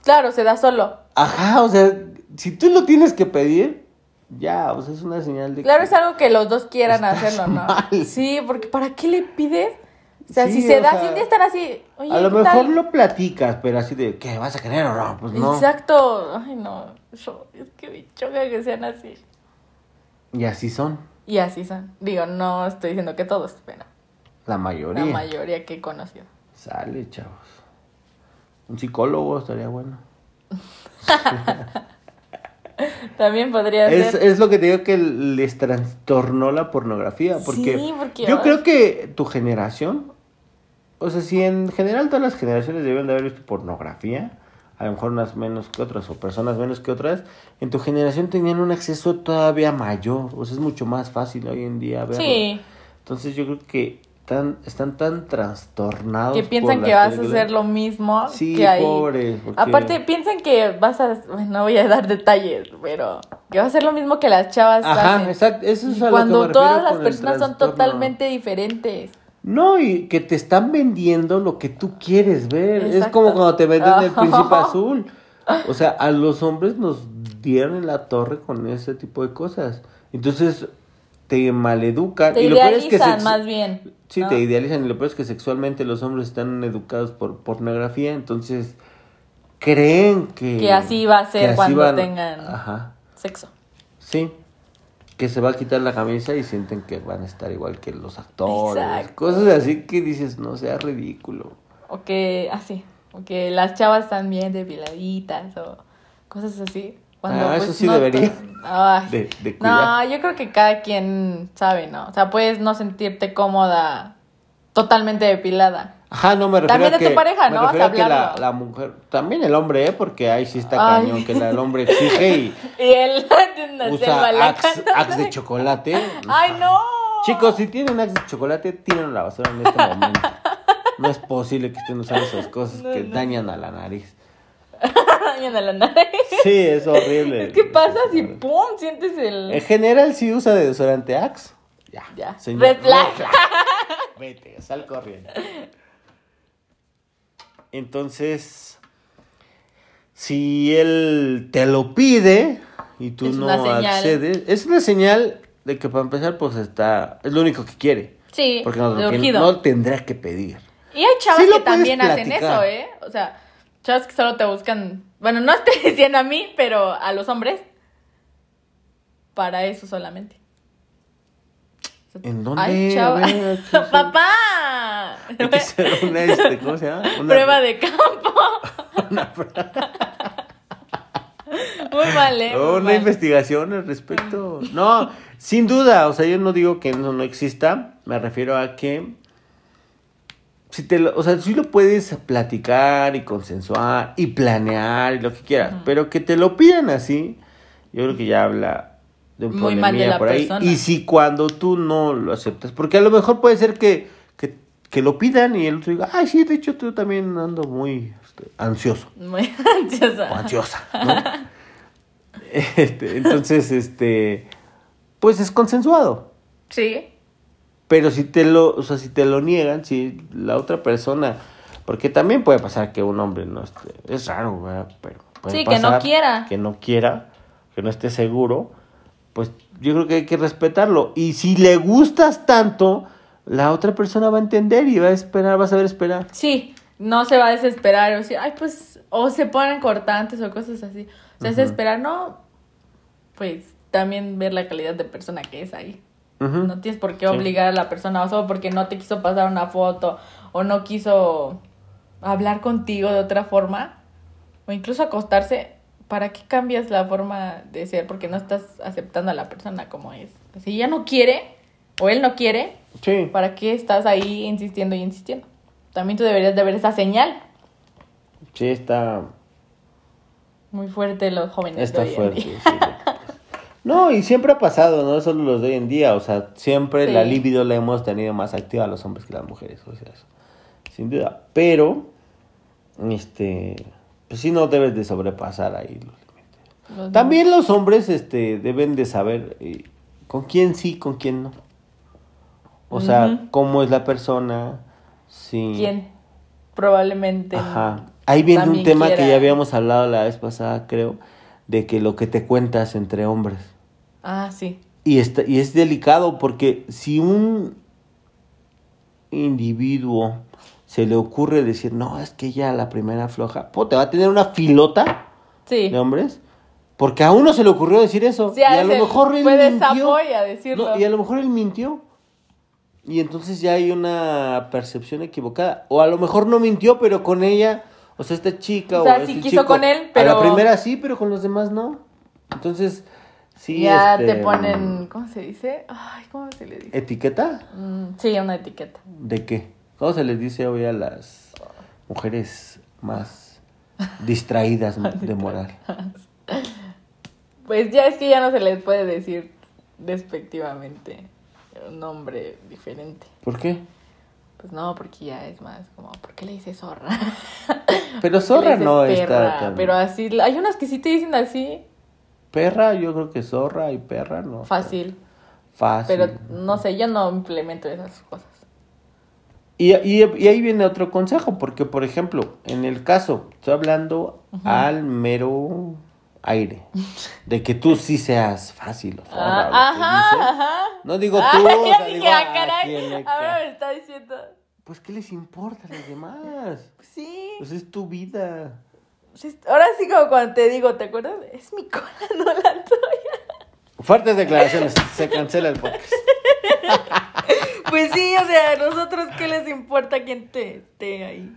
Claro, se da solo. Ajá, o sea, si tú lo tienes que pedir, ya, o sea, es una señal de Claro, que... es algo que los dos quieran hacerlo, ¿no? mal. Sí, porque ¿para qué le pides? O sea, Sí, si se da, sea, si un día están así, oye, a lo ¿qué mejor tal? lo platicas, pero así de, ¿qué? ¿Vas a querer o no? Pues no. Exacto. Ay, no. Eso- es que me choca que sean así. Y así son, Y así son. Digo, no estoy diciendo que todos, pero la mayoría. la mayoría que he conocido. Sale, chavos. Un psicólogo estaría bueno. También podría Es, ser. es lo que te digo que les trastornó la pornografía. Porque, Sí, porque, yo creo que tu generación, o sea, si en general todas las generaciones deben de haber visto pornografía, a lo mejor unas menos que otras o personas menos que otras, en tu generación tenían un acceso todavía mayor. O sea, es mucho más fácil hoy en día verlo. Sí, Entonces yo creo que tan, están tan trastornados. que piensan por que vas a hacer lo mismo Sí, que ahí. pobres, porque- Aparte, piensan que vas a. bueno, No voy a dar detalles, pero. Que va a ser lo mismo que las chavas Ajá, hacen. exacto. Eso es lo que cuando me todas las personas son totalmente diferentes. No, y que te están vendiendo lo que tú quieres ver. Es como cuando te venden el príncipe azul. O sea, a los hombres nos dieron en la torre con ese tipo de cosas. Entonces, te maleducan. Te y lo peor es que más bien. Sí, ¿no? te idealizan. Y lo peor es que sexualmente los hombres están educados por pornografía. Entonces, creen que... Que así va a ser cuando tengan- Ajá. Sexo. Sí. Que se va a quitar la camisa y sienten que van a estar igual que los actores. Exacto. Cosas así que dices, no sea ridículo. O que así. O que las chavas están bien depiladitas o cosas así. Cuando, Ah, pues, eso sí no debería Ay. de- de no, yo creo que cada quien sabe, ¿no? O sea, puedes no sentirte cómoda totalmente depilada. Ajá, no me refiero También a de que, tu pareja, me ¿no? refiero Vas a que la, mujer, también el hombre, ¿eh? Porque ahí sí está Ay. cañón, que la- el hombre exige y Y él usa axe, de chocolate. ¡Ay, no! Chicos, si tienen axe de chocolate, tienen la basura en este momento. No es posible que estén usando esas cosas No, que no. dañan a la nariz. Dañan a la nariz. Sí, es horrible. ¿Qué pasa si pum sientes el En general, si usa desodorante Axe, ya. Ya. señor, Red flag. red flag. Vete, sal corriendo. Entonces, si él te lo pide y tú Es no accedes, es una señal de que para empezar, pues está, es lo único que quiere. Sí, Porque no, que no tendrá que pedir. Y hay chavas Sí que también hacen eso, ¿eh? O sea, chavas que solo te buscan. Bueno, no estoy diciendo a mí, pero a los hombres. Para eso solamente. ¿En dónde? Hay A chavas. ver. ¡Papá! Hay que hacer una, este, ¿cómo se llama? Una Prueba de campo. Muy mal, ¿eh? Muy una mal. investigación al respecto. No, sin duda, o sea, yo no digo que no, no exista, me refiero a que si te lo, o sea, sí lo puedes platicar y consensuar y planear y lo que quieras, pero que te lo pidan así, yo creo que ya habla de un Muy mal de problemilla la por ahí. persona. Y si cuando tú no lo aceptas, porque a lo mejor puede ser que, que, que lo pidan y el otro diga, ay, sí, de hecho, tú también ando muy este, ansioso Muy ansiosa. o ansiosa, ¿no? Este, entonces, este, pues es consensuado. Sí. Pero si te lo, o sea, si te lo niegan, si la otra persona, porque también puede pasar que un hombre no esté, es raro, ¿verdad? Pero puede Sí, que no pasar quiera. que no quiera, que no esté seguro, pues yo creo que hay que respetarlo. Y si le gustas tanto, la otra persona va a entender y va a esperar, va a saber esperar. Sí, no se va a desesperar o decir, ay, pues, o se ponen cortantes o cosas así. O sea, desesperar, no, pues también ver la calidad de persona que es ahí. No tienes por qué Sí. obligar a la persona, o solo porque no te quiso pasar una foto, o no quiso hablar contigo de otra forma, o incluso acostarse. ¿Para qué cambias la forma de ser? Porque no estás aceptando a la persona como es. Si ella no quiere, o él no quiere, Sí. ¿para qué estás ahí insistiendo y insistiendo? También tú deberías de ver esa señal. Sí, está, Muy fuerte los jóvenes. de Está hoy en fuerte. día. sí. No, y siempre ha pasado, no solo los de hoy en día, o sea, siempre Sí. la libido la hemos tenido más activa a los hombres que las mujeres, o sea, eso, sin duda. Pero, este, pues sí no debes de sobrepasar ahí los límites. Los También los hombres, este, deben de saber eh, con quién sí, con quién no. O sea, cómo es la persona, si... ¿Quién? Probablemente. Ajá. Ahí viene un tema que ya habíamos hablado la vez pasada, creo, de que lo que te cuentas entre hombres. Ah, sí. Y, está, y es delicado porque si un individuo se le ocurre decir, no, es que ella la primera floja, po, te va a tener una filota Sí. de hombres. Porque a uno se le ocurrió decir eso. Sí, y a lo mejor él mintió. decirlo. No, y a lo mejor él mintió. Y entonces ya hay una percepción equivocada. O a lo mejor no mintió, pero con ella, o sea, esta chica O sea, o sí este quiso chico, con él, A la pero- primera sí, pero con los demás no. Entonces, sí. ya este, te ponen, ¿cómo se dice? Ay, ¿cómo se le dice? ¿Etiqueta? Mm, sí, una etiqueta. ¿De qué? ¿Cómo se les dice hoy a las mujeres más distraídas de moral? Pues ya es que ya no se les puede decir despectivamente un nombre diferente. ¿Por qué? Pues no, porque ya es más como, ¿por qué le dices zorra? Pero ¿Por qué le zorra no perra? está tan... Pero así, hay unos que sí te dicen así, Perra, yo creo que zorra y perra no. fácil. Fácil. Pero no sé, yo no implemento esas cosas. Y, y, y ahí viene otro consejo, porque por ejemplo, en el caso, estoy hablando al mero aire, de que tú sí seas fácil o zorra, Ah, ajá, dices. ajá. No digo tú, Ah, o ya sea, dije, digo, ah, ¿a quién caray. Ahora me está diciendo. Pues, ¿qué les importa a los demás? Sí. Pues es tu vida. Ahora sí como cuando te digo, ¿te acuerdas? Es mi cola, no la tuya. Fuertes declaraciones, se cancela el podcast. Pues sí, o sea, a nosotros qué les importa quién te esté ahí.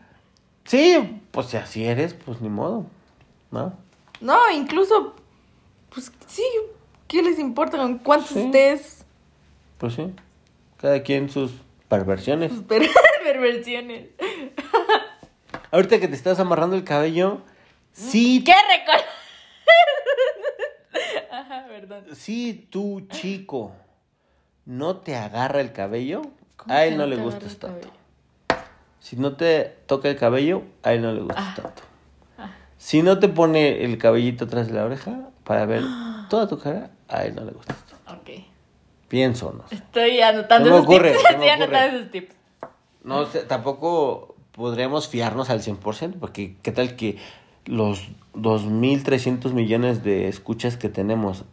Sí, pues si así eres, pues ni modo, ¿no? No, incluso, pues sí, ¿qué les importa con cuántos Sí. estés? Pues sí, cada quien sus perversiones. Sus per- perversiones. Ahorita que te estás amarrando el cabello, sí, ¿Qué récord? Ajá, perdón. si tu chico no te agarra el cabello, ¿Cómo a él no, no le gustas tanto. Si no te toca el cabello, a él no le gustas Ah. tanto. Ah. Si no te pone el cabellito atrás de la oreja para ver toda tu cara, a él no le gusta esto. Ok. Pienso, no sé. Estoy anotando me esos ocurre, tips. Estoy anotando esos tips. No tampoco podríamos fiarnos al 100%, porque qué tal que los 2.300 millones de escuchas que tenemos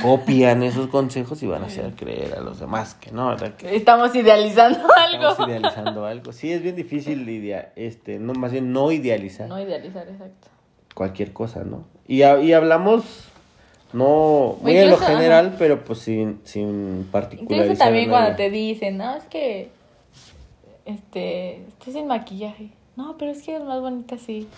copian esos consejos y van a hacer creer a los demás que no, ¿verdad? Que Estamos idealizando algo. estamos idealizando algo. Sí, es bien difícil idea, este, no, más bien no idealizar No idealizar, exacto. cualquier cosa, ¿no? Y, y hablamos, no muy en lo general, ajá. pero pues sin, sin particularizar. Incluso también nada. cuando te dicen, no, es que este, estás sin maquillaje. No, pero es que es más bonita así.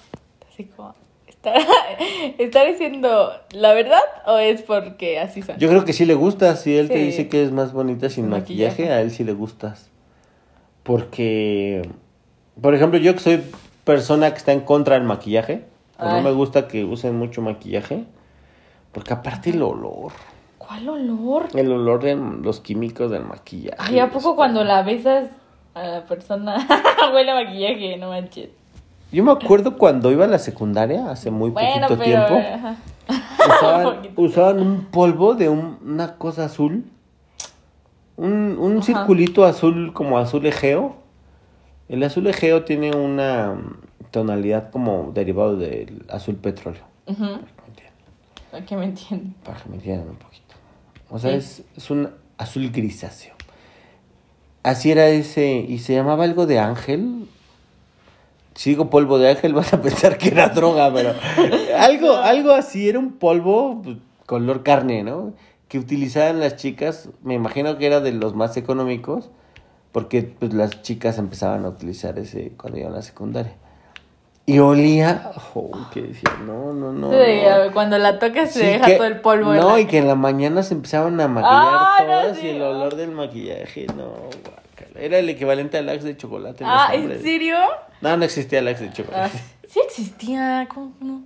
Así como, ¿está, ¿está diciendo la verdad o es porque así son? Yo creo que sí le gustas. Si él te dice que es más bonita sin maquillaje, maquillaje. a él sí le gustas. Porque, por ejemplo, yo que soy persona que está en contra del maquillaje, o no me gusta que usen mucho maquillaje, porque aparte el olor, ¿Cuál olor? el olor de los químicos del maquillaje. Ay, ¿a poco cuando la besas a la persona huele a maquillaje? No manches. Yo me acuerdo cuando iba a la secundaria, hace muy Bueno, poquito pero... tiempo, ajá. usaban, usaban un polvo de un- una cosa azul. Un, un circulito azul como azul egeo. El azul egeo tiene una tonalidad como derivado del azul petróleo. Ujú. Para que me entiendan, para que me entiendan un poquito. O sea, Sí. es, es un azul grisáceo. Así era ese, y se llamaba algo de ángel. Si digo polvo de ángel, vas a pensar que era droga, pero algo, algo así, era un polvo pues, color carne, ¿no? Que utilizaban las chicas, me imagino que era de los más económicos, porque pues las chicas empezaban a utilizar ese cuando iban a la secundaria. Y olía, oh, que decía, no, no, no. Sí, no. Cuando la tocas se Sí, deja que- todo el polvo. en No, la- y que en la mañana se empezaban a maquillar Ah, no, todas sí, y el olor del maquillaje, no, guácala. Era el equivalente al Axe de chocolate. Ah, ¿en serio? No, no existía el Axe de Ah, chocolate. sí existía, ¿cómo no?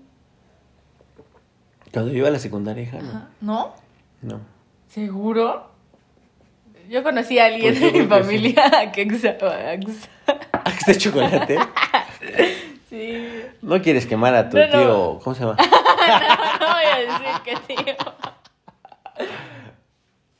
Cuando yo iba a la secundaria, hija, no. Ajá. ¿No? No. ¿Seguro? Yo conocí a alguien Pues de mi creo que sí. familia que usaba Axe. ¿Axe de chocolate? Sí. No quieres quemar a tu No, no. tío, ¿cómo se llama? No voy a decir que tío.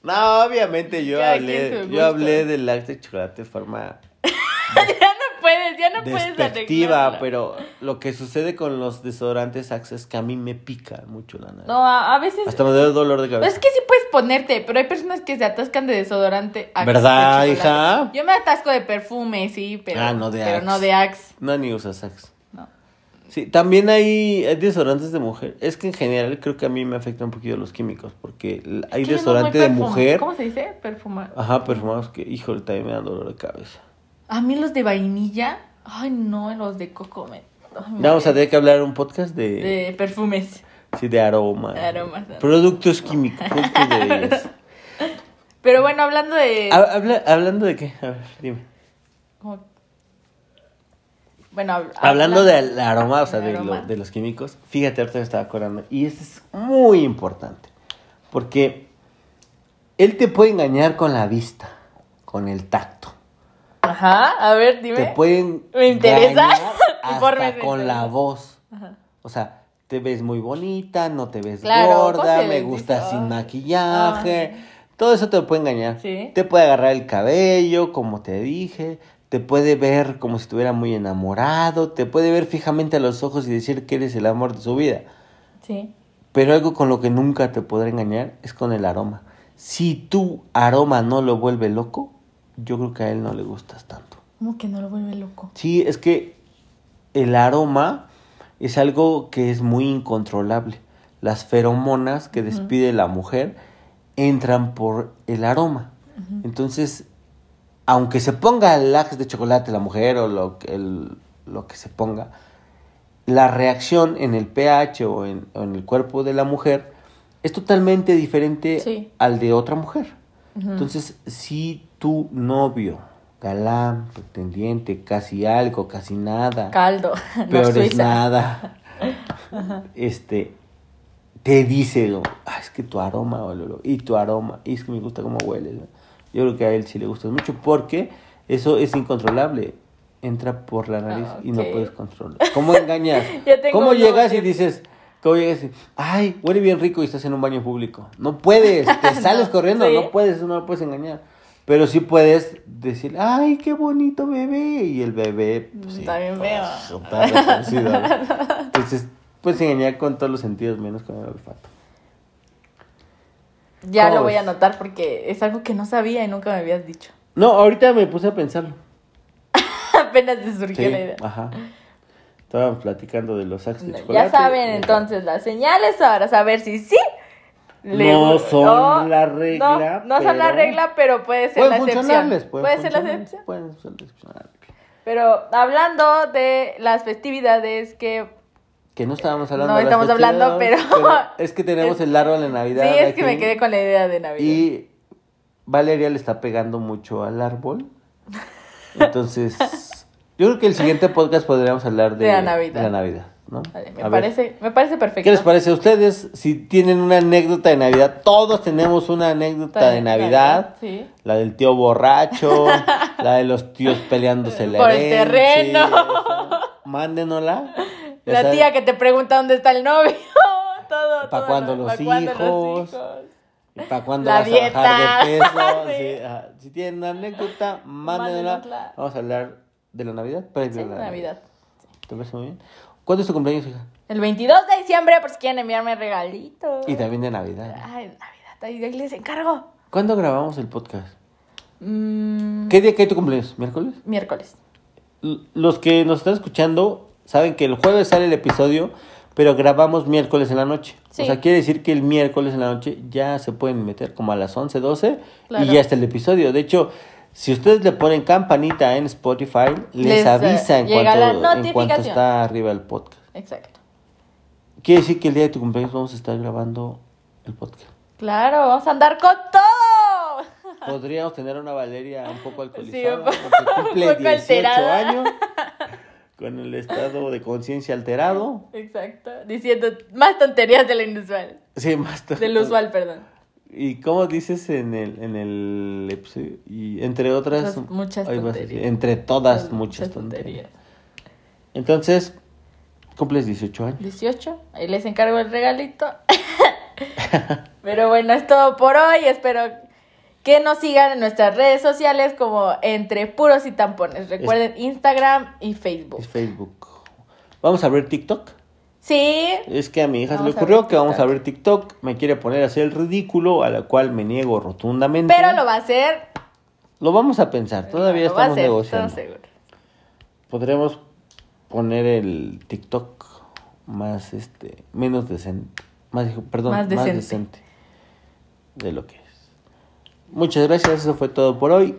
No, obviamente yo hablé, yo hablé del Axe de chocolate de forma ya no puedes, ya no puedes despectiva, arreglarlo. pero lo que sucede con los desodorantes Axe es que a mí me pica mucho la nariz. No, a, a veces... Hasta me da dolor de cabeza. Es que sí puedes ponerte, pero hay personas que se atascan de desodorante. Axe ¿Verdad, de hija? Yo me atasco de perfume, sí, pero, Ah, no de pero Axe. no de Axe. No, ni usas Axe. No. Sí, también hay, hay desodorantes de mujer. Es que en general creo que a mí me afectan un poquito los químicos, porque hay no desodorante de mujer. ¿Cómo se dice? Perfumar. Ajá, perfumados que, híjole, también me dan dolor de cabeza. A mí los de vainilla. Ay, no, los de coco me. ay, me- Ya vamos a tener que hablar un podcast de, De perfumes. sí, de aroma. De aromas. Productos químicos. productos de- Pero bueno, hablando de. Ha- habla- ¿Hablando de qué? A ver, dime. como- Bueno, hab- Hablando del aroma, o sea, de, lo- aroma. de los químicos, fíjate, ahorita me estaba acordando. Y esto es muy importante. Porque él te puede engañar con la vista, con el tacto. Ajá, a ver, dime. Te pueden Me interesa. hasta con la voz. Ajá. O sea, te ves muy bonita, no te ves Claro, gorda, ¿cómo se me gusta dice? sin maquillaje. Todo eso te puede engañar. Sí. Te puede agarrar el cabello, como te dije. Te puede ver como si estuviera muy enamorado. Te puede ver fijamente a los ojos y decir que eres el amor de su vida. Sí. Pero algo con lo que nunca te podrá engañar es con el aroma. Si tu aroma no lo vuelve loco, yo creo que a él no le gustas tanto. ¿Cómo que no lo vuelve loco? Sí, es que el aroma es algo que es muy incontrolable. Las feromonas que despide la mujer entran por el aroma. Entonces, aunque se ponga el lax de chocolate la mujer o lo, que- el- lo que se ponga, la reacción en el pH o en, o en el cuerpo de la mujer es totalmente diferente Sí. al de otra mujer. Entonces, si tu novio, galán, pretendiente, casi algo, casi nada, Caldo. no peor es nada, este, te dice. "Ah, es que tu aroma, y tu aroma, y es que me gusta cómo hueles. ¿no? Yo creo que a él sí le gusta mucho porque eso es incontrolable. entra por la nariz Ah, y no puedes controlar. ¿Cómo engañas? ¿Cómo llegas y dices, cómo llegas y, ay, huele bien rico y estás en un baño público? No puedes, te sales No, corriendo, sí. no puedes, eso no lo puedes engañar. Pero sí puedes decir, ay, qué bonito bebé. Y el bebé, pues, sí, Está bien feo. está retorcido. Entonces, puedes engañar con todos los sentidos, menos con el olfato. Ya ¿Cómo lo voy a anotar porque es algo que no sabía y nunca me habías dicho. No, ahorita me puse a pensarlo. Apenas te surgió Sí, la idea. ajá. Estábamos platicando de los sacos de No, chocolate. ya saben entonces las señales para saber si sí. le No son la regla, No, no son la regla, pero puede ser Pueden la excepción. Puede, pueden ser la excepción. Pueden ser la excepción. Pero hablando de las festividades que Que no estábamos hablando No estamos hablando, pero- Es que tenemos el árbol de Navidad. sí es que me quedé con la idea de Navidad. Y Valeria le está pegando mucho al árbol. Entonces, yo creo que el siguiente podcast podríamos hablar de, De la Navidad. de la Navidad, ¿no? Vale, me A ver, parece, me parece perfecto. ¿Qué les parece a ustedes? Si tienen una anécdota de Navidad, todos tenemos una anécdota de Navidad. Sí. La del tío borracho, la de los tíos peleándose la Por el terreno. Mándenosla. La saben, tía que te pregunta dónde está el novio. todo. ¿Pa' todo, cuándo ¿pa' los hijos? ¿Para cuándo La vas a bajar de dieta. peso? Sí. Si tienen una anécdota. Mándenosla. Vamos a hablar de la Navidad. previo Sí, a la Navidad. ¿Te parece muy bien? ¿Cuándo es tu cumpleaños, hija? El 22 de diciembre, por si quieren enviarme regalitos. Y también de Navidad. Ay, Navidad, ahí ahí les encargo. ¿Cuándo grabamos el podcast? Mm, ¿Qué día cae tu cumpleaños? ¿Miércoles? Miércoles. L- Los que nos están escuchando saben que el jueves sale el episodio, pero grabamos miércoles en la noche. Sí. O sea, quiere decir que el miércoles en la noche ya se pueden meter como a las 11, 12 Claro. y ya está el episodio. De hecho, si ustedes le ponen campanita en Spotify, les, Les, eh, avisa en cuanto, en cuanto está arriba el podcast. Exacto. Quiere decir que el día de tu cumpleaños vamos a estar grabando el podcast. Claro, vamos a andar con todo. Podríamos tener una Valeria un poco alcoholizada, un po- porque cumple un poco 18 alterada. años, con el estado de conciencia alterado. Exacto. Diciendo más tonterías de lo inusual. Sí, más to- Del usual, perdón. ¿Y cómo dices en el, en el episodio? Y entre otras... Muchas decir, tonterías. entre todas muchas tonterías. Entonces, cumples 18 años. 18. Ahí les encargo el regalito. Pero bueno, es todo por hoy. Espero que nos sigan en nuestras redes sociales como entre puros y tampones. Recuerden Instagram y Facebook. Es Facebook. ¿Vamos a ver TikTok? Sí. Es que a mi hija se le Vamos ocurrió que vamos a ver TikTok. Me quiere poner a hacer el ridículo, a la cual me niego rotundamente. Pero lo va a hacer. Lo vamos a pensar, todavía estamos negociando. estamos seguros. Podremos poner el TikTok más, este, menos decente. Más, perdón, Más más decente. decente. de lo que. Muchas gracias, eso fue todo por hoy.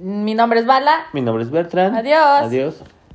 Mi nombre es Bala. Mi nombre es Bertrand. Adiós. Adiós.